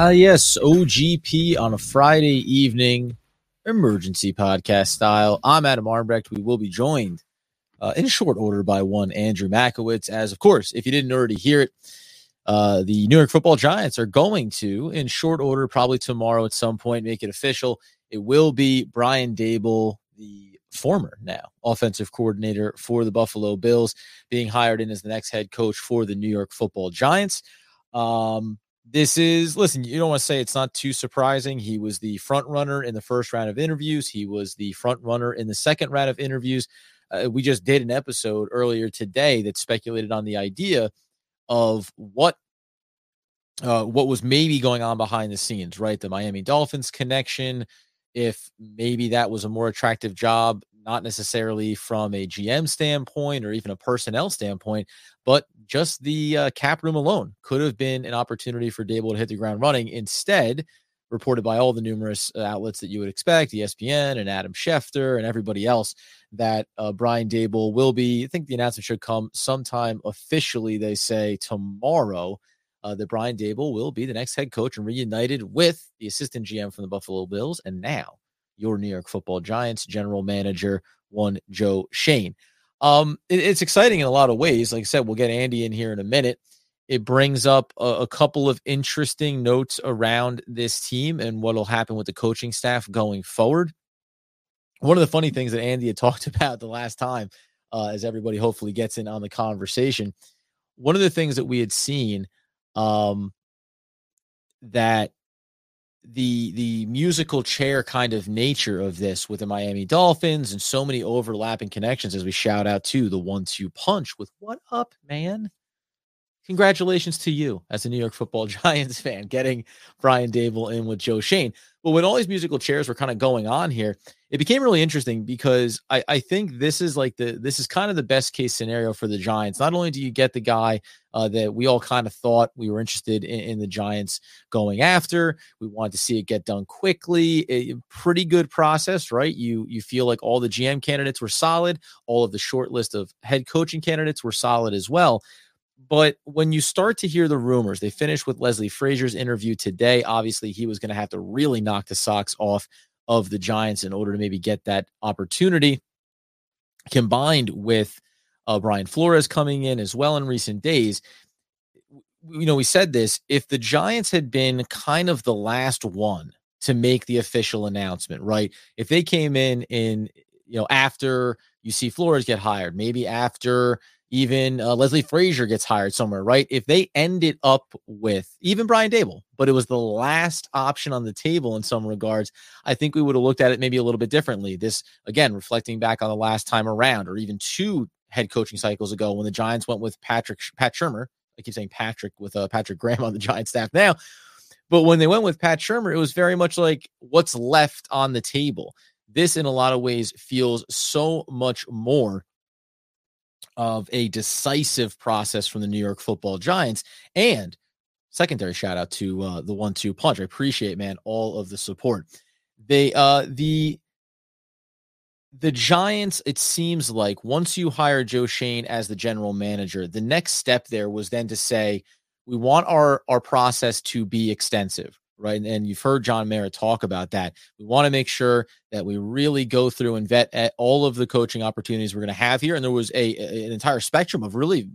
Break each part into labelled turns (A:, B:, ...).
A: Ah, yes, OGP on a Friday evening, emergency podcast style. I'm Adam Armbrecht. We will be joined uh, in short order by one Andrew Makowitz. As of course, if you didn't already hear it, uh, the New York Football Giants are going to, in short order, probably tomorrow at some point, make it official. It will be Brian Daboll, the former now offensive coordinator for the Buffalo Bills, being hired in as the next head coach for the New York Football Giants. Um, this is listen you don't want to say it's not too surprising he was the front runner in the first round of interviews he was the front runner in the second round of interviews uh, we just did an episode earlier today that speculated on the idea of what uh, what was maybe going on behind the scenes right? The miami dolphins connection if maybe that was a more attractive job not necessarily from a GM standpoint or even a personnel standpoint, but just the uh, cap room alone could have been an opportunity for Daboll to hit the ground running. Instead, reported by all the numerous uh, outlets that you would expect, ESPN and Adam Schefter and everybody else, that uh, Brian Daboll will be. I think the announcement should come sometime officially. They say tomorrow. Uh, that Brian Daboll will be the next head coach and reunited with the assistant GM from the Buffalo Bills, and now your New York Football Giants general manager, one Joe Schoen. Um, it, it's exciting in a lot of ways. Like I said, we'll get Andy in here in a minute. It brings up a, a couple of interesting notes around this team and what will happen with the coaching staff going forward. One of the funny things that Andy had talked about the last time, uh, as everybody hopefully gets in on the conversation, one of the things that we had seen um, that the the musical chair kind of nature of this with the Miami Dolphins and so many overlapping connections as we shout out to the one two punch with what up man congratulations to you as a New York football Giants fan getting Brian Daboll in with Joe Schoen. but when all these musical chairs were kind of going on here, it became really interesting because I, I think this is like the this is kind of the best case scenario for the Giants. Not only do you get the guy uh, that we all kind of thought we were interested in, in, the Giants going after, we wanted to see it get done quickly. A pretty good process, right? You you feel like all the GM candidates were solid, all of the short list of head coaching candidates were solid as well. But when you start to hear the rumors, they finished with Leslie Frazier's interview today. Obviously, he was going to have to really knock the socks off of the Giants in order to maybe get that opportunity. Combined with uh, Brian Flores coming in as well in recent days, you know, we said this if the Giants had been kind of the last one to make the official announcement, right? If they came in in, you know, after you see Flores get hired, maybe after even uh, Leslie Frazier gets hired somewhere, right? If they ended up with even Brian Daboll, but it was the last option on the table in some regards, I think we would have looked at it maybe a little bit differently. This, again, reflecting back on the last time around, or even two head coaching cycles ago when the Giants went with Patrick, Pat Shurmur. I keep saying Patrick with uh, Patrick Graham on the Giant staff now. But when they went with Pat Shurmur, it was very much like what's left on the table. This, in a lot of ways, feels so much more of a decisive process from the New York Football Giants. And secondary shout out to uh, the one-two punch. I appreciate, man, all of the support. They uh the the Giants, it seems like once you hire Joe Schoen as the general manager, the next step there was then to say, we want our our process to be extensive right? And you've heard John Mara talk about that. We want to make sure that we really go through and vet at all of the coaching opportunities we're going to have here. And there was a, an entire spectrum of really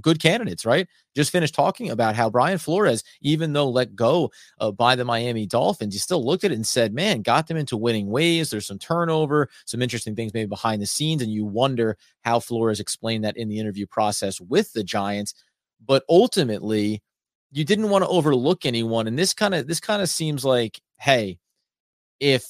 A: good candidates, right? Just finished talking about how Brian Flores, even though let go uh, by the Miami Dolphins, he still looked at it and said, man, got them into winning ways. There's some turnover, some interesting things maybe behind the scenes. And you wonder how Flores explained that in the interview process with the Giants. But ultimately, you didn't want to overlook anyone and this kind of this kind of seems like hey if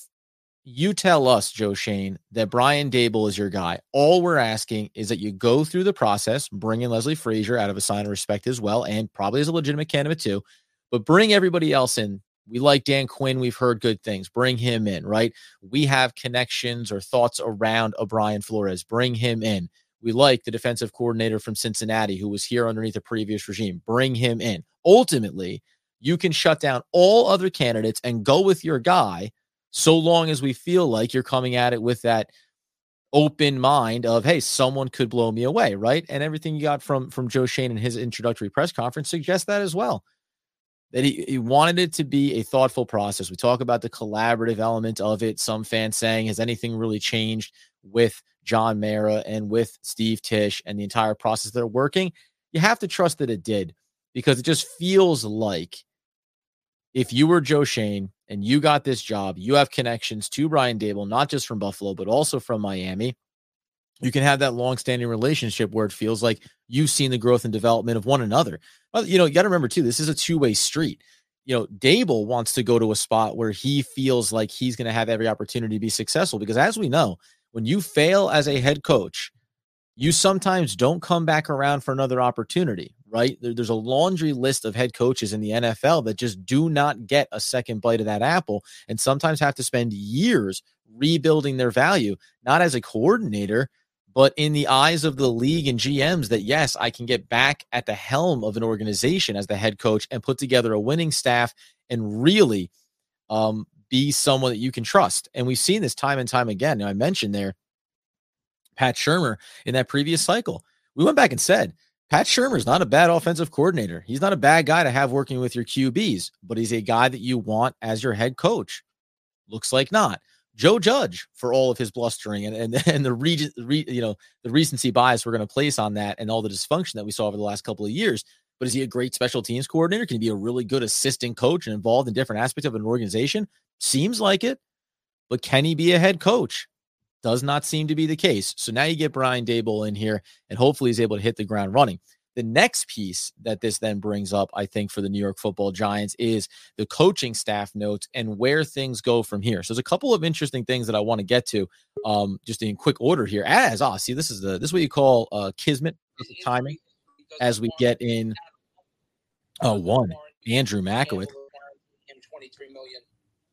A: you tell us joe schoen that brian daboll is your guy all we're asking is that you go through the process bring in leslie frazier out of a sign of respect as well and probably as a legitimate candidate too but bring everybody else in we like dan quinn we've heard good things bring him in right we have connections or thoughts around o'brien flores bring him in we like the defensive coordinator from Cincinnati who was here underneath a previous regime. Bring him in. Ultimately, you can shut down all other candidates and go with your guy so long as we feel like you're coming at it with that open mind of hey someone could blow me away right and everything you got from from joe schoen in his introductory press conference suggests that as well that he, he wanted it to be a thoughtful process. We talk about the collaborative element of it. Some fans saying, has anything really changed with John Mara and with Steve Tisch and the entire process they're working? You have to trust that it did because it just feels like if you were Joe Schoen and you got this job, you have connections to Brian Daboll, not just from Buffalo, but also from Miami. You can have that long-standing relationship where it feels like you've seen the growth and development of one another. Well, you know, you got to remember too, this is a two-way street. You know, Daboll wants to go to a spot where he feels like he's going to have every opportunity to be successful because, as we know, when you fail as a head coach, you sometimes don't come back around for another opportunity, right? There, there's a laundry list of head coaches in the NFL that just do not get a second bite of that apple and sometimes have to spend years rebuilding their value, not as a coordinator, but in the eyes of the league and GMs, that yes, I can get back at the helm of an organization as the head coach and put together a winning staff and really um, be someone that you can trust. And we've seen this time and time again. Now, I mentioned there Pat Shurmur in that previous cycle. We went back and said, Pat Shurmur is not a bad offensive coordinator. He's not a bad guy to have working with your QBs, but he's a guy that you want as your head coach. Looks like not. Joe Judge, for all of his blustering and and, and the region, re, you know, the recency bias we're going to place on that, and all the dysfunction that we saw over the last couple of years. But is he a great special teams coordinator? Can he be a really good assistant coach and involved in different aspects of an organization? Seems like it. But can he be a head coach? Does not seem to be the case. So now you get Brian Daboll in here, and hopefully he's able to hit the ground running. The next piece that this then brings up, I think, for the New York football giants is the coaching staff notes and where things go from here. So there's a couple of interesting things that I want to get to um, just in quick order here. As ah, see, this is the this is what you call uh kismet timing as we get in oh one Andrew Makowitz. 23 million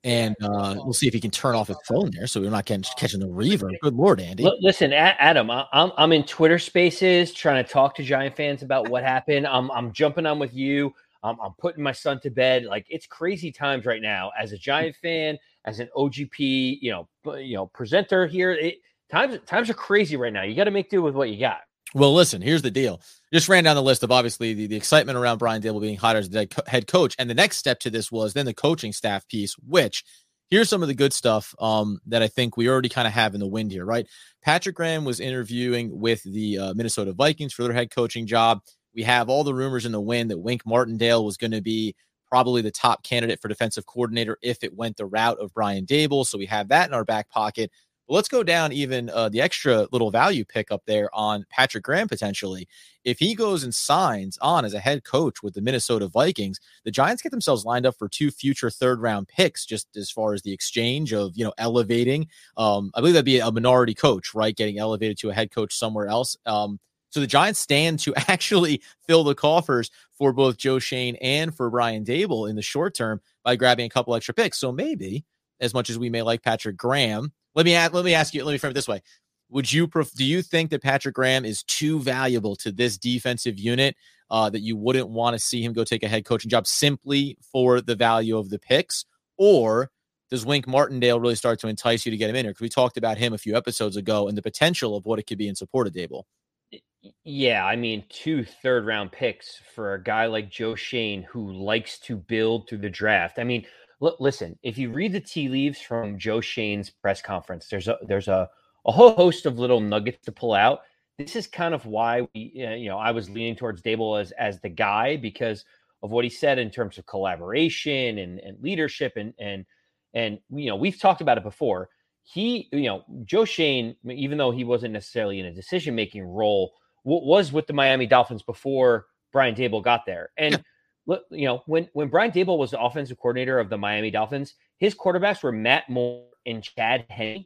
A: and uh, we'll see if he can turn off his phone there, so we're not getting, catching the reverb. Good lord, Andy!
B: listen, Adam, I'm I'm in Twitter Spaces trying to talk to Giant fans about what happened. I'm I'm jumping on with you. I'm, I'm putting my son to bed. Like it's crazy times right now. As a Giant fan, as an OGP, you know, you know, presenter here, it, times times are crazy right now. You got to make do with what you got.
A: Well, listen, here's the deal. Just ran down the list of obviously the, the excitement around Brian Daboll being hired as the head coach. And the next step to this was then the coaching staff piece, which here's some of the good stuff um, that I think we already kind of have in the wind here, right? Patrick Graham was interviewing with the uh, Minnesota Vikings for their head coaching job. We have all the rumors in the wind that Wink Martindale was going to be probably the top candidate for defensive coordinator if it went the route of Brian Daboll. So we have that in our back pocket. But let's go down even uh, the extra little value pick up there on Patrick Graham potentially. If he goes and signs on as a head coach with the Minnesota Vikings, the Giants get themselves lined up for two future third round picks, just as far as the exchange of you know elevating. Um, I believe that'd be a minority coach, right? Getting elevated to a head coach somewhere else. Um, so the Giants stand to actually fill the coffers for both Joe Schoen and for Brian Daboll in the short term by grabbing a couple extra picks. So maybe, as much as we may like Patrick Graham, let me ask, let me ask you. Let me frame it this way: Would you do you think that Patrick Graham is too valuable to this defensive unit uh, that you wouldn't want to see him go take a head coaching job simply for the value of the picks, or does Wink Martindale really start to entice you to get him in here? Because we talked about him a few episodes ago and the potential of what it could be in support of Daboll.
B: Yeah, I mean, two third round picks for a guy like Joe Schoen who likes to build through the draft. I mean, L- listen, if you read the tea leaves from Joe Schoen's press conference, there's a there's a, a whole host of little nuggets to pull out. This is kind of why we, you know, I was leaning towards Daboll as as the guy because of what he said in terms of collaboration and, and leadership and and and you know we've talked about it before. He, you know, Joe Schoen, even though he wasn't necessarily in a decision making role, w- was with the Miami Dolphins before Brian Daboll got there, and. Yeah you know, when when Brian Daboll was the offensive coordinator of the Miami Dolphins, his quarterbacks were Matt Moore and Chad Henne,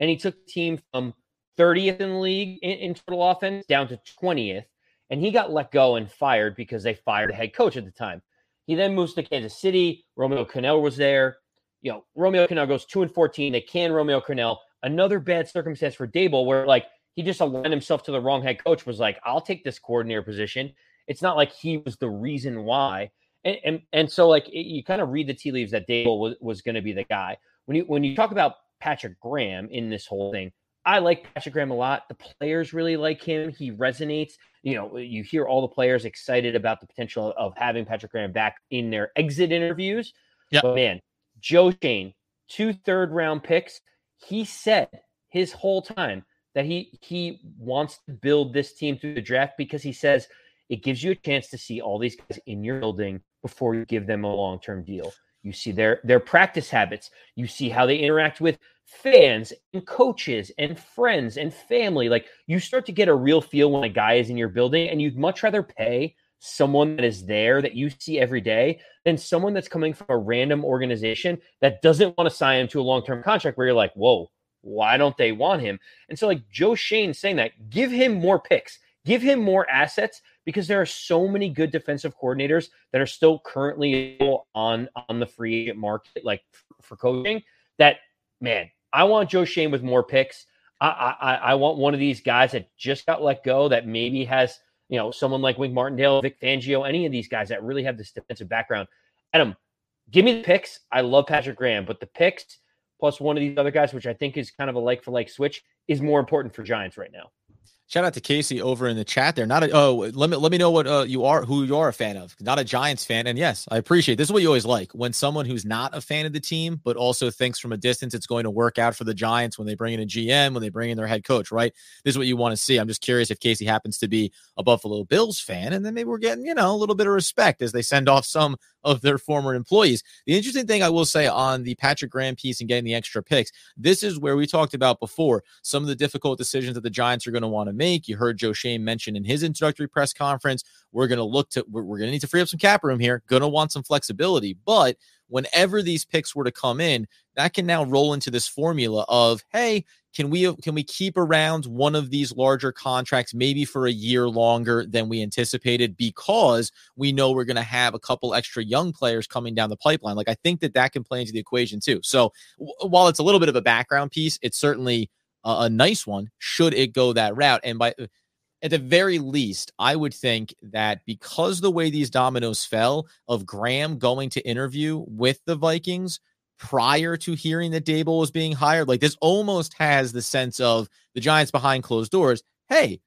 B: and he took the team from 30th in the league in, in, total offense down to 20th, and he got let go and fired because they fired a head coach at the time. He then moves to Kansas City. Romeo Crennel was there. You know, Romeo Crennel goes two and 14. They can Romeo Crennel. Another bad circumstance for Daboll where like he just aligned himself to the wrong head coach. Was like, I'll take this coordinator position it's not like he was the reason why. And and, and so like it, you kind of read the tea leaves that Daboll was, was going to be the guy. When you when you talk about Patrick Graham in this whole thing, I like Patrick Graham a lot. The players really like him. He resonates. You know, uh, you hear all the players excited about the potential of having Patrick Graham back in their exit interviews.
A: Yeah.
B: But man, Joe Schoen, two third round picks. He said his whole time that he he wants to build this team through the draft because he says it gives you a chance to see all these guys in your building before you give them a long term deal. You see their their practice habits. You see how they interact with fans and coaches and friends and family. Like you start to get a real feel when a guy is in your building, and you'd much rather pay someone that is there that you see every day than someone that's coming from a random organization that doesn't want to sign him to a long term contract where you're like, whoa, why don't they want him? And so, like Joe Schoen saying that, give him more picks, give him more assets because there are so many good defensive coordinators that are still currently on on the free market, like for coaching. That man, I want Joe Schoen with more picks. I, I I want one of these guys that just got let go that maybe has you know someone like Wink Martindale, Vic Fangio, any of these guys that really have this defensive background. Adam, give me the picks. I love Patrick Graham, but the picks plus one of these other guys, which I think is kind of a like for like switch, is more important for Giants right now.
A: Shout out to Casey over in the chat there. Not a oh, let me let me know what uh, you are, who you are a fan of. Not a Giants fan, and yes, I appreciate this. Is what you always like when someone who's not a fan of the team, but also thinks from a distance it's going to work out for the Giants when they bring in a GM, when they bring in their head coach. Right, this is what you want to see. I'm just curious if Casey happens to be a Buffalo Bills fan, and then maybe we're getting you know a little bit of respect as they send off some of their former employees. The interesting thing I will say on the Patrick Graham piece and getting the extra picks, this is where we talked about before some of the difficult decisions that the Giants are going to want to make. You heard Joe Schoen mention in his introductory press conference, we're going to look to, we're, going to need to free up some cap room here, going to want some flexibility. But whenever these picks were to come in, that can now roll into this formula of, hey, can we can we keep around one of these larger contracts maybe for a year longer than we anticipated because we know we're going to have a couple extra young players coming down the pipeline? Like i think that that can play into the equation too. So w- while it's a little bit of a background piece it's certainly a, a nice one should it go that route. And by at the very least, I would think that because the way these dominoes fell of Graham going to interview with the Vikings, prior to hearing that Daboll was being hired. Like this almost has the sense of the Giants behind closed doors. Hey,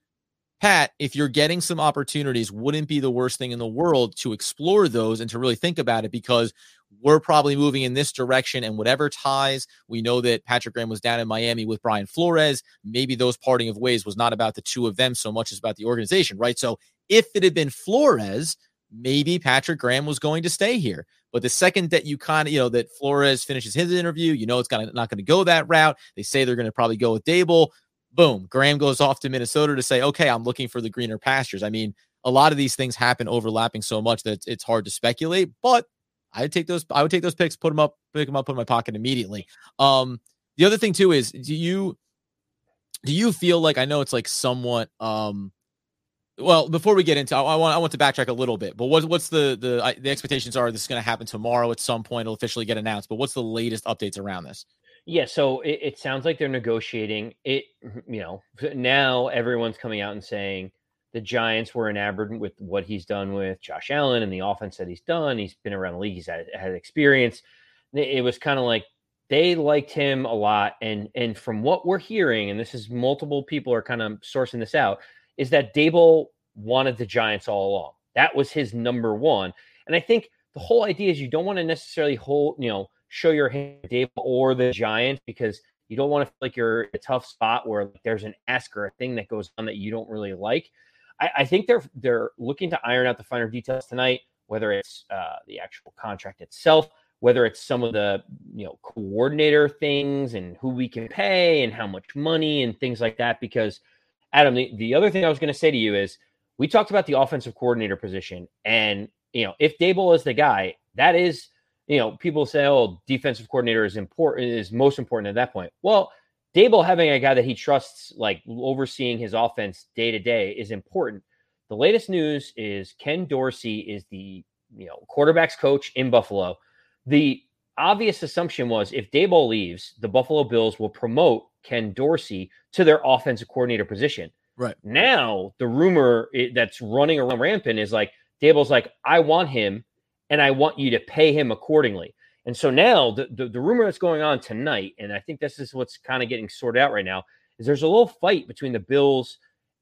A: Pat, if you're getting some opportunities, wouldn't be the worst thing in the world to explore those and to really think about it because we're probably moving in this direction. And whatever ties, we know that Patrick Graham was down in Miami with Brian Flores. Maybe those parting of ways was not about the two of them so much as about the organization, right? So if it had been Flores, maybe Patrick Graham was going to stay here. But the second that you kind of, you know, that Flores finishes his interview, you know, it's gonna, not going to go that route. They say they're going to probably go with Daboll. Boom. Graham goes off to Minnesota to say, okay, I'm looking for the greener pastures. I mean, a lot of these things happen overlapping so much that it's hard to speculate, but I would take those, I would take those picks, put them up, pick them up, put in my pocket immediately. Um, the other thing too is do you, do you feel like, I know it's like somewhat, um, well, before we get into, I, I, want I want to backtrack a little bit. But what, what's the the the expectations are? This is going to happen tomorrow at some point. It'll officially get announced. But what's the latest updates around this?
B: Yeah, so it, it sounds like they're negotiating. It you know now everyone's coming out and saying the Giants were enamored with what he's done with Josh Allen and the offense that he's done. He's been around the league. He's had, had experience. It was kind of like they liked him a lot, and and from what we're hearing, and this is multiple people are kind of sourcing this out is that Daboll wanted the Giants all along. That was his number one. And I think the whole idea is you don't want to necessarily hold, you know, show your hand Daboll or the Giants because you don't want to feel like you're a tough spot where there's an ask or a thing that goes on that you don't really like. I, I think they're they're looking to iron out the finer details tonight, whether it's uh, the actual contract itself, whether it's some of the you know coordinator things and who we can pay and how much money and things like that. Because Adam, the, the other thing I was going to say to you is we talked about the offensive coordinator position. And, you know, if Daboll is the guy, that is, you know, people say, oh, defensive coordinator is important, is most important at that point. Well, Daboll having a guy that he trusts, like overseeing his offense day to day, is important. The latest news is Ken Dorsey is the you know quarterbacks coach in Buffalo. The obvious assumption was if Daboll leaves, the Buffalo Bills will promote Ken Dorsey to their offensive coordinator position.
A: Right.
B: Now, the rumor that's running around rampant is like Daboll's like, I want him and I want you to pay him accordingly. And so now the, the, the rumor that's going on tonight, and I think this is what's kind of getting sorted out right now, is there's a little fight between the Bills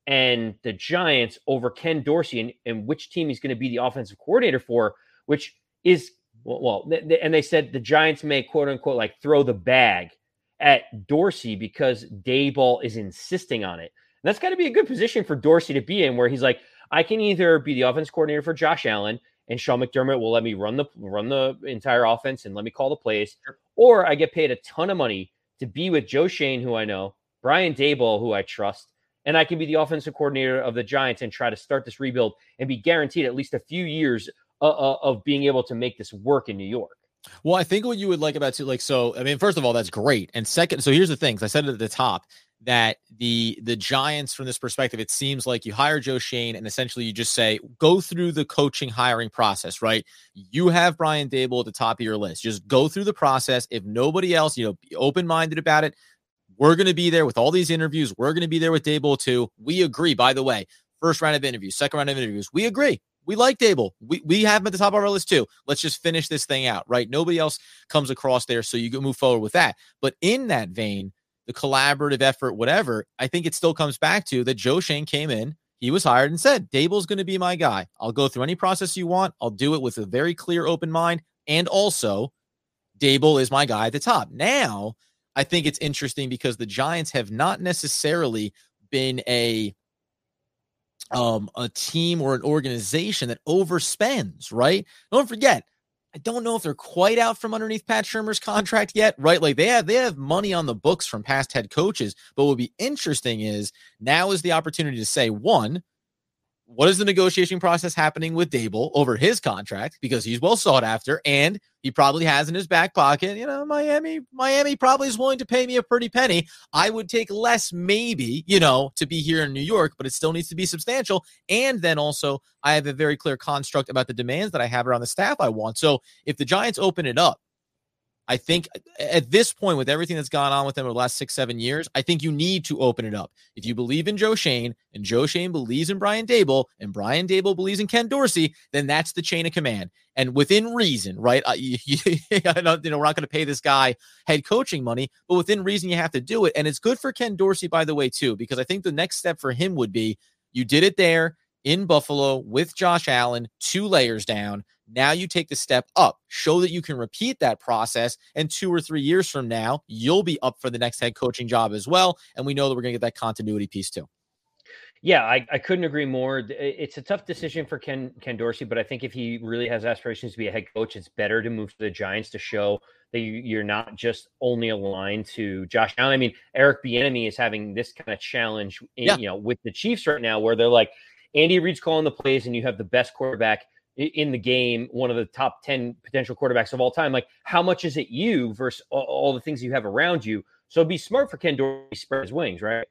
B: and the Giants over Ken Dorsey and, and which team he's going to be the offensive coordinator for, which is well, well th- th- and they said the Giants may quote unquote like throw the bag at Dorsey because Daboll is insisting on it. And that's got to be a good position for Dorsey to be in, where he's like, I can either be the offense coordinator for Josh Allen and Sean McDermott will let me run the run the entire offense and let me call the plays, or I get paid a ton of money to be with Joe Schoen, who I know, Brian Daboll, who I trust, and I can be the offensive coordinator of the Giants and try to start this rebuild and be guaranteed at least a few years uh, uh, of being able to make this work in New York.
A: Well, I think what you would like about too, like, so I mean, first of all, that's great, and second, so here's the things I said at the top that the the Giants, from this perspective, it seems like you hire Joe Schoen, and essentially you just say go through the coaching hiring process, right? You have Brian Daboll at the top of your list. Just go through the process. If nobody else, you know, be open minded about it. We're going to be there with all these interviews. We're going to be there with Daboll too. We agree. By the way, first round of interviews, second round of interviews, we agree. We like Daboll. We, we have him at the top of our list too. Let's just finish this thing out, right? Nobody else comes across there, so you can move forward with that. But in that vein, the collaborative effort, whatever, I think it still comes back to that Joe Schoen came in, he was hired and said, Daboll's going to be my guy. I'll go through any process you want. I'll do it with a very clear, open mind. And also, Daboll is my guy at the top. Now, I think it's interesting because the Giants have not necessarily been a um a team or an organization that overspends, right? Don't forget, I don't know if they're quite out from underneath Pat Shurmur's contract yet, right? Like they have they have money on the books from past head coaches. But what would be interesting is now is the opportunity to say one, what is the negotiation process happening with Daboll over his contract because he's well sought after and he probably has in his back pocket, you know, Miami, Miami probably is willing to pay me a pretty penny. I would take less, maybe, you know, to be here in New York, but it still needs to be substantial. And then also, I have a very clear construct about the demands that I have around the staff I want. So if the Giants open it up, I think at this point, with everything that's gone on with them over the last six, seven years, I think you need to open it up. If you believe in Joe Schoen and Joe Schoen believes in Brian Daboll and Brian Daboll believes in Ken Dorsey, then that's the chain of command. And within reason, right? Uh, you, you, know, we're not going to pay this guy head coaching money, but within reason, you have to do it. And it's good for Ken Dorsey, by the way, too, because I think the next step for him would be you did it there in Buffalo with Josh Allen, two layers down. Now you take the step up, show that you can repeat that process. And two or three years from now, you'll be up for the next head coaching job as well. And we know that we're going to get that continuity piece too.
B: Yeah, I, I couldn't agree more. It's a tough decision for Ken Ken Dorsey, but I think if he really has aspirations to be a head coach, it's better to move to the Giants to show that you, are not just only aligned to Josh Allen. I mean, Eric Bieniemy is having this kind of challenge, in, yeah. you know, with the Chiefs right now, where they're like, Andy Reid's calling the plays, and you have the best quarterback in the game, one of the top 10 potential quarterbacks of all time. Like, how much is it you versus all, the things you have around you? So be smart for Ken Dorsey spread his wings, right?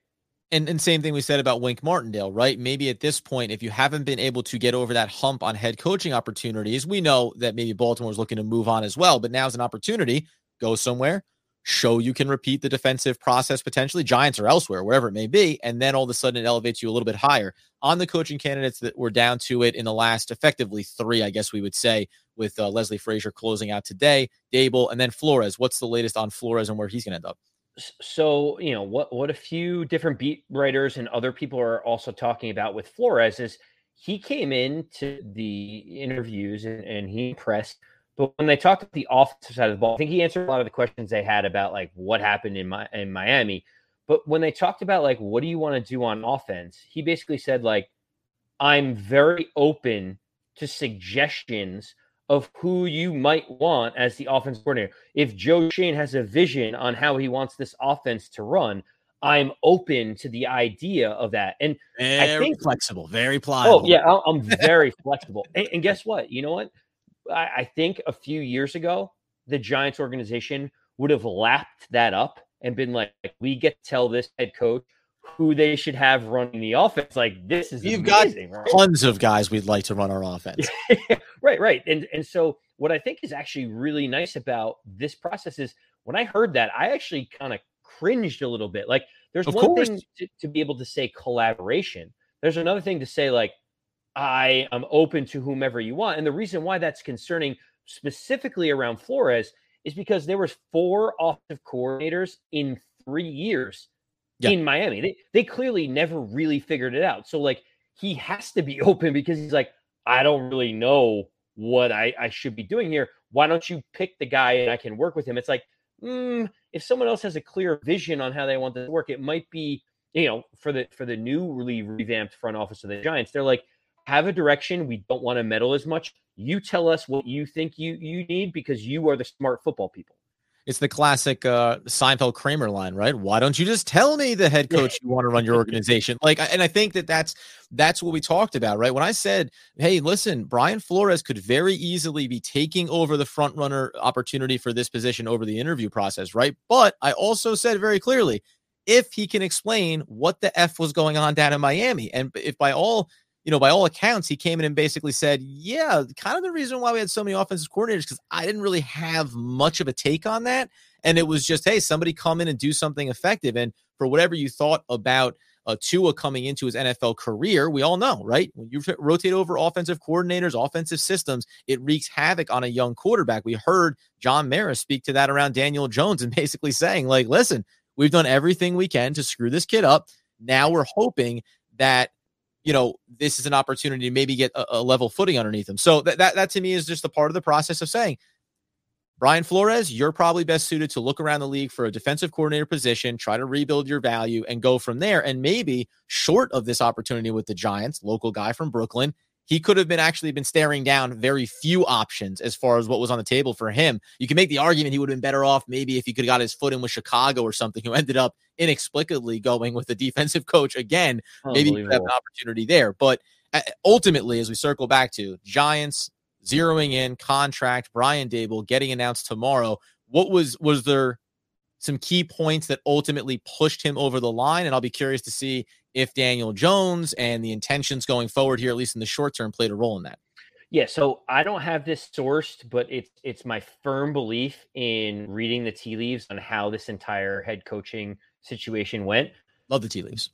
A: And, and same thing we said about Wink Martindale, right? Maybe at this point, if you haven't been able to get over that hump on head coaching opportunities, we know that maybe Baltimore's looking to move on as well. But now's an opportunity. Go somewhere, show you can repeat the defensive process potentially, Giants or elsewhere, wherever it may be, and then all of a sudden it elevates you a little bit higher. On the coaching candidates that were down to it in the last effectively three, I guess we would say, with uh, Leslie Frazier closing out today, Daboll, and then Flores. What's the latest on Flores and where he's going to end up?
B: So, you know, what what a few different beat writers and other people are also talking about with Flores is he came into the interviews and, and he impressed but when they talked about the offensive side of the ball, I think he answered a lot of the questions they had about like what happened in my in Miami. But when they talked about like what do you want to do on offense, he basically said like I'm very open to suggestions of who you might want as the offense coordinator. If Joe Schoen has a vision on how he wants this offense to run, I'm open to the idea of that. And
A: very I think flexible, very pliable.
B: Oh yeah, I'm very flexible. And, and guess what? You know what? I, I think a few years ago, the Giants organization would have lapped that up and been like, we get to tell this head coach who they should have running the offense. Like this is
A: you've amazing, got right? tons of guys we'd like to run our offense.
B: right, right. And and so what I think is actually really nice about this process is when I heard that, I actually kind of cringed a little bit. Like there's of one course. thing to, to be able to say collaboration. There's another thing to say like I am open to whomever you want. And the reason why that's concerning specifically around Flores is because there was four offensive coordinators in three years yeah. in Miami. They they clearly never really figured it out. So like he has to be open because he's like, I don't really know what I, I should be doing here. Why don't you pick the guy and I can work with him? It's like, mm, if someone else has a clear vision on how they want this to work, it might be, you know, for the for the newly revamped front office of the Giants, they're like, have a direction. We don't want to meddle as much. You tell us what you think you you need because you are the smart football people.
A: It's the classic uh, Seinfeld Kramer line, right? Why don't you just tell me the head coach you want to run your organization? Like, and I think that that's that's what we talked about, right? When I said, "Hey, listen, Brian Flores could very easily be taking over the front runner opportunity for this position over the interview process, right?" But I also said very clearly, if he can explain what the f was going on down in Miami, and if by all you know, by all accounts, he came in and basically said, Yeah, kind of the reason why we had so many offensive coordinators because I didn't really have much of a take on that. And it was just, hey, somebody come in and do something effective. And for whatever you thought about uh, Tua coming into his NFL career, we all know, right? When you rotate over offensive coordinators, offensive systems, it wreaks havoc on a young quarterback. We heard John Mara speak to that around Daniel Jones and basically saying, like, listen, we've done everything we can to screw this kid up. Now we're hoping that you know, this is an opportunity to maybe get a, a level footing underneath him. So that, that that to me is just a part of the process of saying, Brian Flores, you're probably best suited to look around the league for a defensive coordinator position, try to rebuild your value, and go from there. And maybe short of this opportunity with the Giants, local guy from Brooklyn, he could have been actually been staring down very few options as far as what was on the table for him. You can make the argument he would have been better off maybe if he could have got his foot in with Chicago or something, who ended up inexplicably going with the defensive coach again. Maybe you have an opportunity there. But uh, ultimately, as we circle back to Giants zeroing in contract, Brian Daboll getting announced tomorrow. What was was there some key points that ultimately pushed him over the line? And I'll be curious to see if Daniel Jones and the intentions going forward here, at least in the short term, played a role in that.
B: Yeah, so I don't have this sourced, but it's it's my firm belief in reading the tea leaves on how this entire head coaching situation went.
A: Love the tea leaves.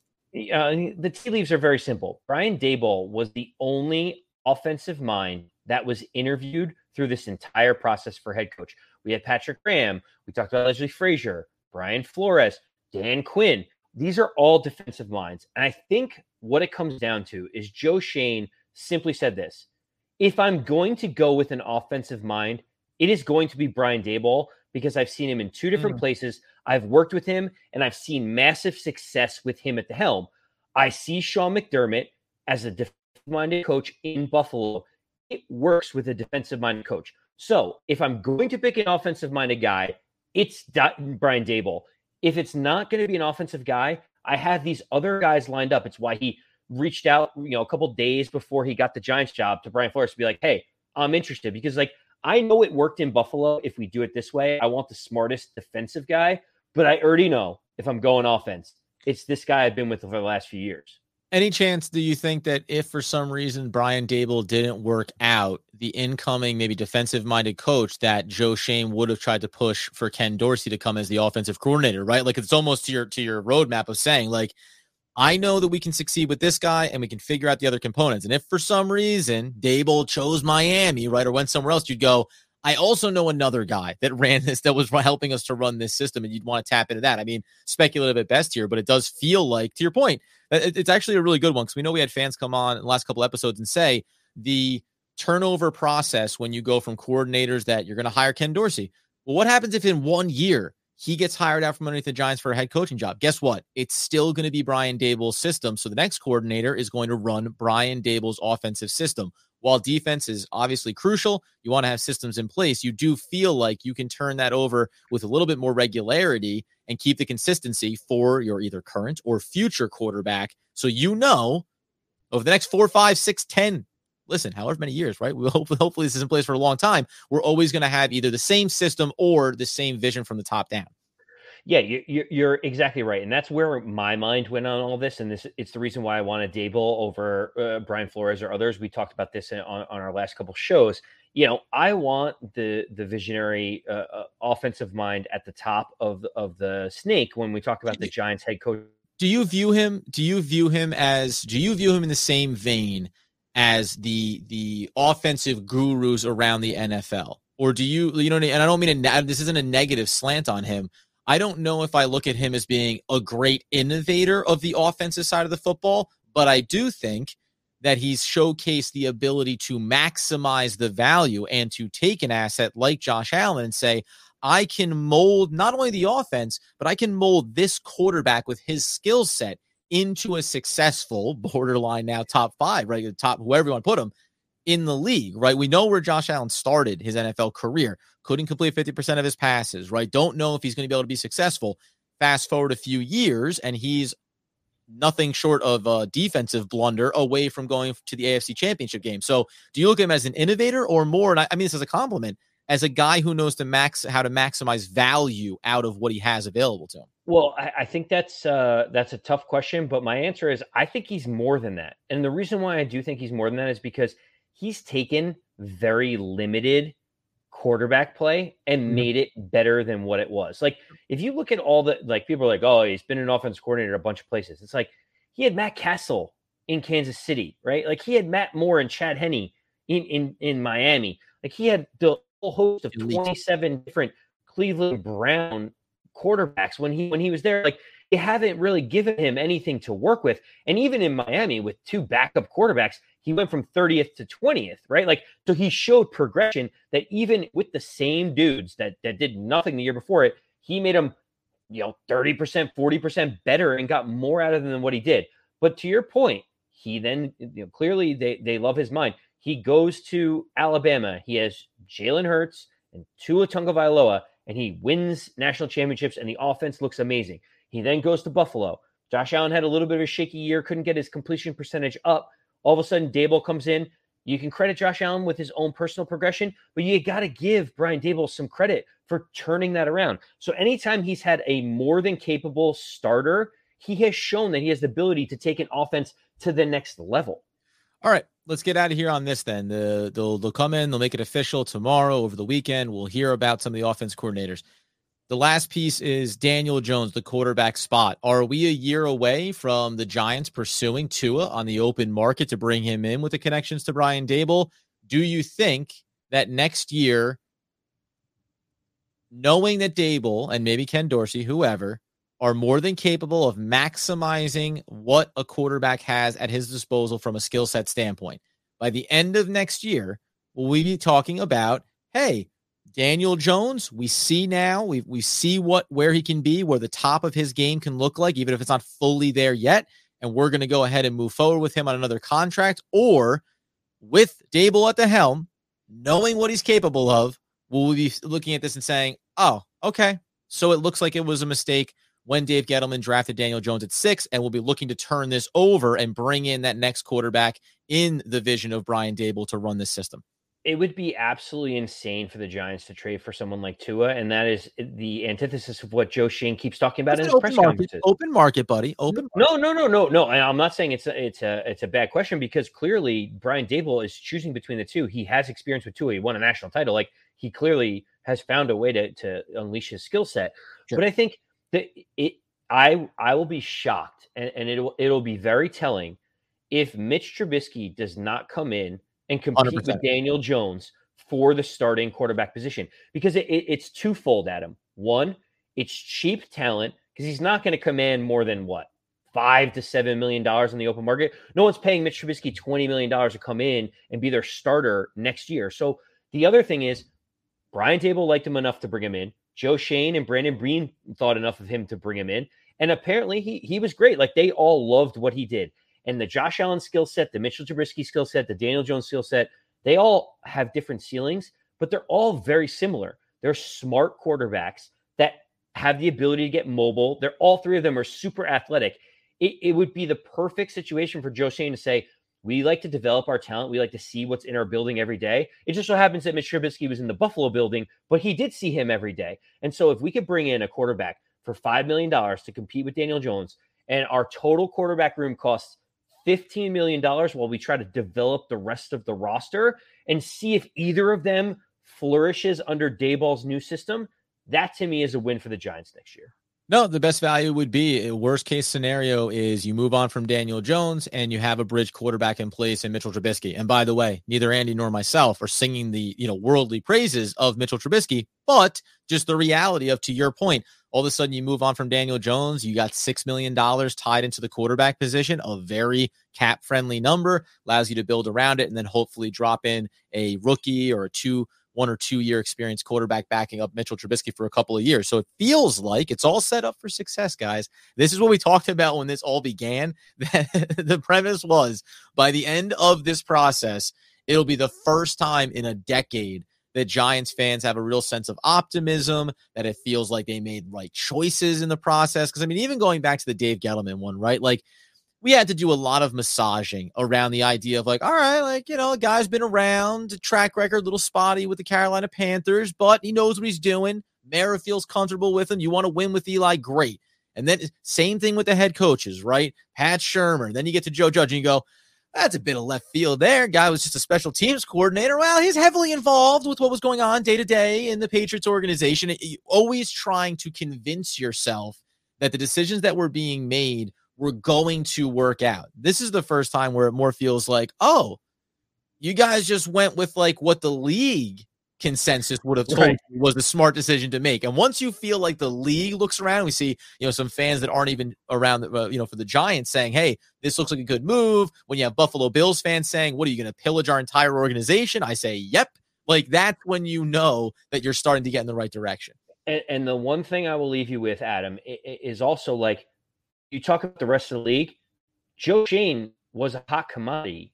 B: Uh, the tea leaves are very simple. Brian Daboll was the only offensive mind that was interviewed through this entire process for head coach. We had Patrick Graham. We talked about Leslie Frazier, Brian Flores, Dan Quinn. These are all defensive minds. And I think what it comes down to is Joe Schoen simply said this if I'm going to go with an offensive mind, it is going to be Brian Daboll because I've seen him in two different mm. places. I've worked with him and I've seen massive success with him at the helm. I see Sean McDermott as a defensive minded coach in Buffalo. It works with a defensive minded coach. So if I'm going to pick an offensive minded guy, it's Brian Daboll. If it's not going to be an offensive guy, I have these other guys lined up. It's why he reached out, you know, a couple days before he got the Giants job to Brian Flores to be like, "Hey, I'm interested," because like I know it worked in Buffalo. If we do it this way, I want the smartest defensive guy, but I already know if I'm going offense, it's this guy I've been with for the last few years.
A: Any chance do you think that if for some reason Brian Daboll didn't work out, the incoming maybe defensive minded coach that Joe Schoen would have tried to push for Ken Dorsey to come as the offensive coordinator, right? Like it's almost to your to your roadmap of saying like I know that we can succeed with this guy and we can figure out the other components. And if for some reason Daboll chose Miami, right, or went somewhere else, you'd go, I also know another guy that ran this, that was helping us to run this system, and you'd want to tap into that. I mean, speculative at best here, but it does feel like, to your point, it's actually a really good one because we know we had fans come on in the last couple episodes and say the turnover process when you go from coordinators that you're going to hire Ken Dorsey. Well, what happens if in one year he gets hired out from underneath the Giants for a head coaching job? Guess what? It's still going to be Brian Daboll's system. So the next coordinator is going to run Brian Daboll's offensive system. While defense is obviously crucial, you want to have systems in place. You do feel like you can turn that over with a little bit more regularity and keep the consistency for your either current or future quarterback. So you know over the next four, five, six, ten, listen, however many years, right? We hope hopefully this is in place for a long time. We're always going to have either the same system or the same vision from the top down.
B: Yeah, you, you're exactly right, and that's where my mind went on all this, and this it's the reason why I wanted Daboll over uh, Brian Flores or others. We talked about this in, on, on our last couple shows you know, I want the the visionary uh, uh, offensive mind at the top of of the snake when we talk about the Giants head coach.
A: Do you view him? Do you view him as? Do you view him in the same vein as the the offensive gurus around the NFL, or do you you know? And I don't mean a, this isn't a negative slant on him. I don't know if I look at him as being a great innovator of the offensive side of the football, but I do think that he's showcased the ability to maximize the value and to take an asset like Josh Allen and say, I can mold not only the offense, but I can mold this quarterback with his skill set into a successful borderline now top five, right? Top whoever you want to put him in the league, right? We know where Josh Allen started his NFL career, couldn't complete 50% of his passes, right? Don't know if he's going to be able to be successful. Fast forward a few years, and he's nothing short of a defensive blunder away from going to the AFC championship game. So do you look at him as an innovator or more? And I, I mean, this is a compliment as a guy who knows to max how to maximize value out of what he has available to him.
B: Well, I, I think that's uh, that's a tough question, but my answer is I think he's more than that. And the reason why I do think he's more than that is because he's taken very limited quarterback play and mm-hmm. made it better than what it was. Like if you look at all the like people are like, oh, he's been an offense coordinator a bunch of places. It's like he had Matt Cassel in Kansas City, right? Like he had Matt Moore and Chad Henne in in in Miami. Like he had the whole host of 27 different Cleveland Brown quarterbacks when he when he was there. Like they haven't really given him anything to work with. And even in Miami with two backup quarterbacks, he went from 30th to 20th, right? Like, so he showed progression that even with the same dudes that that did nothing the year before it, he made them, you know, 30%, 40% better and got more out of them than what he did. But to your point, he then, you know, clearly they they love his mind. He goes to Alabama. He has Jalen Hurts and Tua Tagovailoa, and he wins national championships, and the offense looks amazing. He then goes to Buffalo. Josh Allen had a little bit of a shaky year, couldn't get his completion percentage up. All of a sudden, Daboll comes in. You can credit Josh Allen with his own personal progression, but you got to give Brian Daboll some credit for turning that around. So anytime he's had a more than capable starter, he has shown that he has the ability to take an offense to the next level.
A: All right, let's get out of here on this then. The, they'll they'll come in, they'll make it official tomorrow over the weekend. We'll hear about some of the offense coordinators. The last piece is Daniel Jones, the quarterback spot. Are we a year away from the Giants pursuing Tua on the open market to bring him in with the connections to Brian Daboll? Do you think that next year, knowing that Daboll and maybe Ken Dorsey, whoever, are more than capable of maximizing what a quarterback has at his disposal from a skill set standpoint, by the end of next year, will we be talking about, hey, Daniel Jones, we see now, we we see what where he can be, where the top of his game can look like, even if it's not fully there yet. And we're going to go ahead and move forward with him on another contract, or with Daboll at the helm, knowing what he's capable of, will we be looking at this and saying, "Oh, okay, so it looks like it was a mistake." When Dave Gettleman drafted Daniel Jones at six, and we'll be looking to turn this over and bring in that next quarterback in the vision of Brian Daboll to run this system
B: it would be absolutely insane for the Giants to trade for someone like Tua, and that is the antithesis of what Joe Schoen keeps talking about it's in his press
A: market,
B: conferences.
A: Open market, buddy. Open.
B: Market. No, no, no, no, no. I'm not saying it's a, it's a it's a bad question because clearly Brian Daboll is choosing between the two. He has experience with Tua. He won a national title. Like he clearly has found a way to to unleash his skill set. Sure. But I think that it. I I will be shocked, and, and it'll it'll be very telling if Mitch Trubisky does not come in and compete 100%. with Daniel Jones for the starting quarterback position because it, it, it's twofold, Adam. One, it's cheap talent because he's not going to command more than what five to seven million dollars in the open market. No one's paying Mitch Trubisky twenty million dollars to come in and be their starter next year. So the other thing is, Brian Daboll liked him enough to bring him in. Joe Schoen and Brandon Breen thought enough of him to bring him in, and apparently he he was great. Like they all loved what he did and the Josh Allen skill set, the Mitchell Trubisky skill set, the Daniel Jones skill set, they all have different ceilings, but they're all very similar. They're smart quarterbacks that have the ability to get mobile. They're all three of them are super athletic. It, it would be the perfect situation for Joe Schoen to say, we like to develop our talent. We like to see what's in our building every day. It just so happens that Mitch Trubisky was in the Buffalo building, but he did see him every day. And so if we could bring in a quarterback for $5 million to compete with Daniel Jones and our total quarterback room costs $15 million while we try to develop the rest of the roster and see if either of them flourishes under Daboll's new system. That to me is a win for the Giants next year.
A: No, the best value would be a worst case scenario is you move on from Daniel Jones and you have a bridge quarterback in place in Mitchell Trubisky. And by the way, neither Andy nor myself are singing the you know worldly praises of Mitchell Trubisky, but just the reality of to your point, all of a sudden you move on from Daniel Jones, you got six million dollars tied into the quarterback position, a very cap friendly number, allows you to build around it, and then hopefully drop in a rookie or a two one or two year experience quarterback backing up Mitchell Trubisky for a couple of years. So it feels like it's all set up for success, guys. This is what we talked about when this all began. the premise was by the end of this process, it'll be the first time in a decade that Giants fans have a real sense of optimism, that it feels like they made right choices in the process. Because I mean, even going back to the Dave Gettleman one, right? Like we had to do a lot of massaging around the idea of like, all right, like, you know, a guy's been around, track record, little spotty with the Carolina Panthers, but he knows what he's doing. Mara feels comfortable with him. You want to win with Eli, great. And then same thing with the head coaches, right? Pat Shurmur. Then you get to Joe Judge and you go, that's a bit of left field there. Guy was just a special teams coordinator. Well, he's heavily involved with what was going on day to day in the Patriots organization. Always trying to convince yourself that the decisions that were being made were going to work out. This is the first time where it more feels like, oh, you guys just went with like what the league consensus would have told right. you was the smart decision to make. And once you feel like the league looks around, we see, you know, some fans that aren't even around, uh, you know, for the Giants saying, hey, this looks like a good move. When you have Buffalo Bills fans saying, what are you going to pillage our entire organization? I say, yep. Like that's when you know that you're starting to get in the right direction.
B: And, and the one thing I will leave you with, Adam, is also like you talk about the rest of the league. Joe Schoen was a hot commodity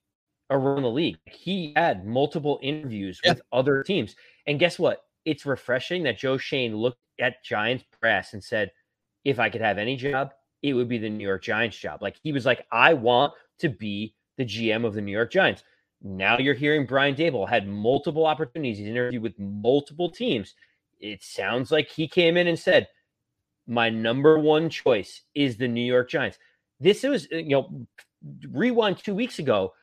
B: around the league. He had multiple interviews yeah. with other teams. And guess what? It's refreshing that Joe Schoen looked at Giants press and said, if I could have any job, it would be the New York Giants job. Like he was like, I want to be the GM of the New York Giants. Now you're hearing Brian Daboll had multiple opportunities. He's interviewed with multiple teams. It sounds like he came in and said, my number one choice is the New York Giants. This was, uh, you know, rewind two weeks ago.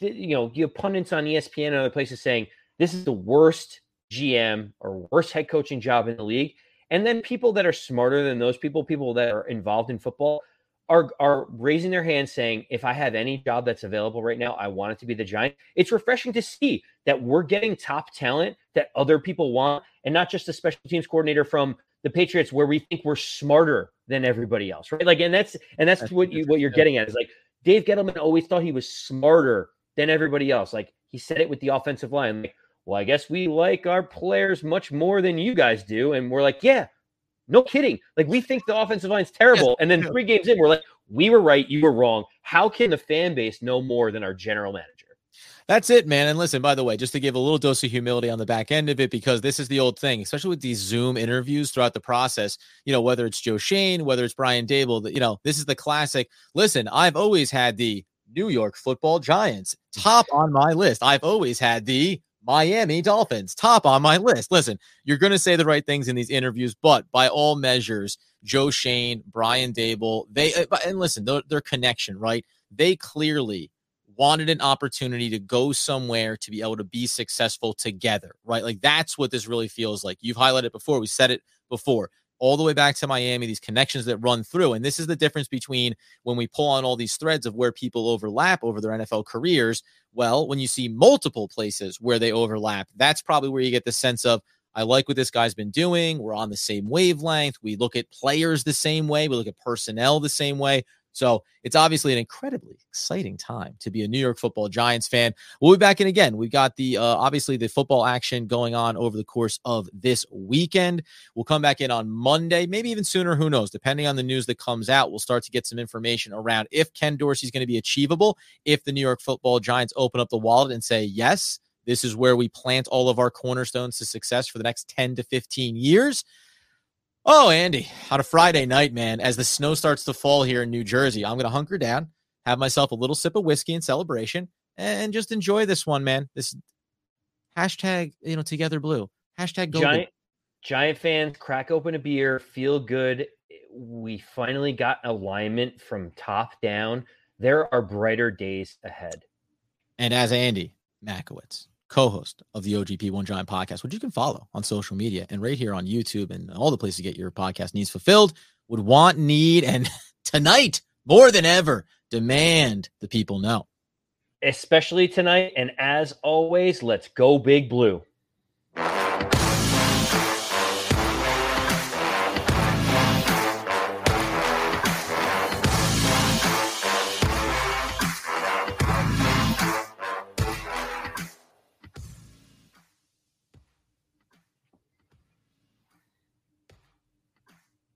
B: You know, you have pundits on ESPN and other places saying this is the worst GM or worst head coaching job in the league. And then people that are smarter than those people, people that are involved in football, are are raising their hands saying, if I have any job that's available right now, I want it to be the Giant. It's refreshing to see that we're getting top talent that other people want, and not just a special teams coordinator from the Patriots where we think we're smarter than everybody else, right? Like, and that's and that's, that's what you what you're getting at is like Dave Gettleman always thought he was smarter than everybody else. Like he said it with the offensive line. Like, well, I guess we like our players much more than you guys do, and we're like, yeah, no kidding. Like we think the offensive line's terrible, and then three games in, we're like, we were right, you were wrong. How can the fan base know more than our general manager?
A: That's it, man. And listen, by the way, just to give a little dose of humility on the back end of it, because this is the old thing, especially with these Zoom interviews throughout the process, you know, whether it's Joe Schoen, whether it's Brian Daboll, you know, this is the classic. Listen, I've always had the New York football giants top on my list. I've always had the Miami Dolphins top on my list. Listen, you're going to say the right things in these interviews, but by all measures, Joe Schoen, Brian Daboll, they, uh, and listen, their, their connection, right? They clearly wanted an opportunity to go somewhere to be able to be successful together, right? Like that's what this really feels like. You've highlighted it before, we said it before, all the way back to Miami, these connections that run through. And this is the difference between when we pull on all these threads of where people overlap over their NFL careers. Well, when you see multiple places where they overlap, that's probably where you get the sense of, I like what this guy's been doing. We're on the same wavelength. We look at players the same way. We look at personnel the same way. So it's obviously an incredibly exciting time to be a New York football Giants fan. We'll be back in again. We've got the uh, obviously the football action going on over the course of this weekend. We'll come back in on Monday, maybe even sooner. Who knows? Depending on the news that comes out, we'll start to get some information around if Ken Dorsey's going to be achievable, if the New York football Giants open up the wallet and say, yes, this is where we plant all of our cornerstones to success for the next 10 to 15 years. Oh, Andy, on a Friday night, man, as the snow starts to fall here in New Jersey, I'm going to hunker down, have myself a little sip of whiskey in celebration, and just enjoy this one, man. This hashtag, you know, together blue. Hashtag go.
B: Giant, Giant fans, crack open a beer, feel good. We finally got alignment from top down. There are brighter days ahead.
A: And as Andy Makowitz co-host of the OGP One Giant podcast, which you can follow on social media and right here on YouTube and all the places to get your podcast needs fulfilled, would want, need, and tonight more than ever demand the people know.
B: Especially tonight. And as always, let's go big blue.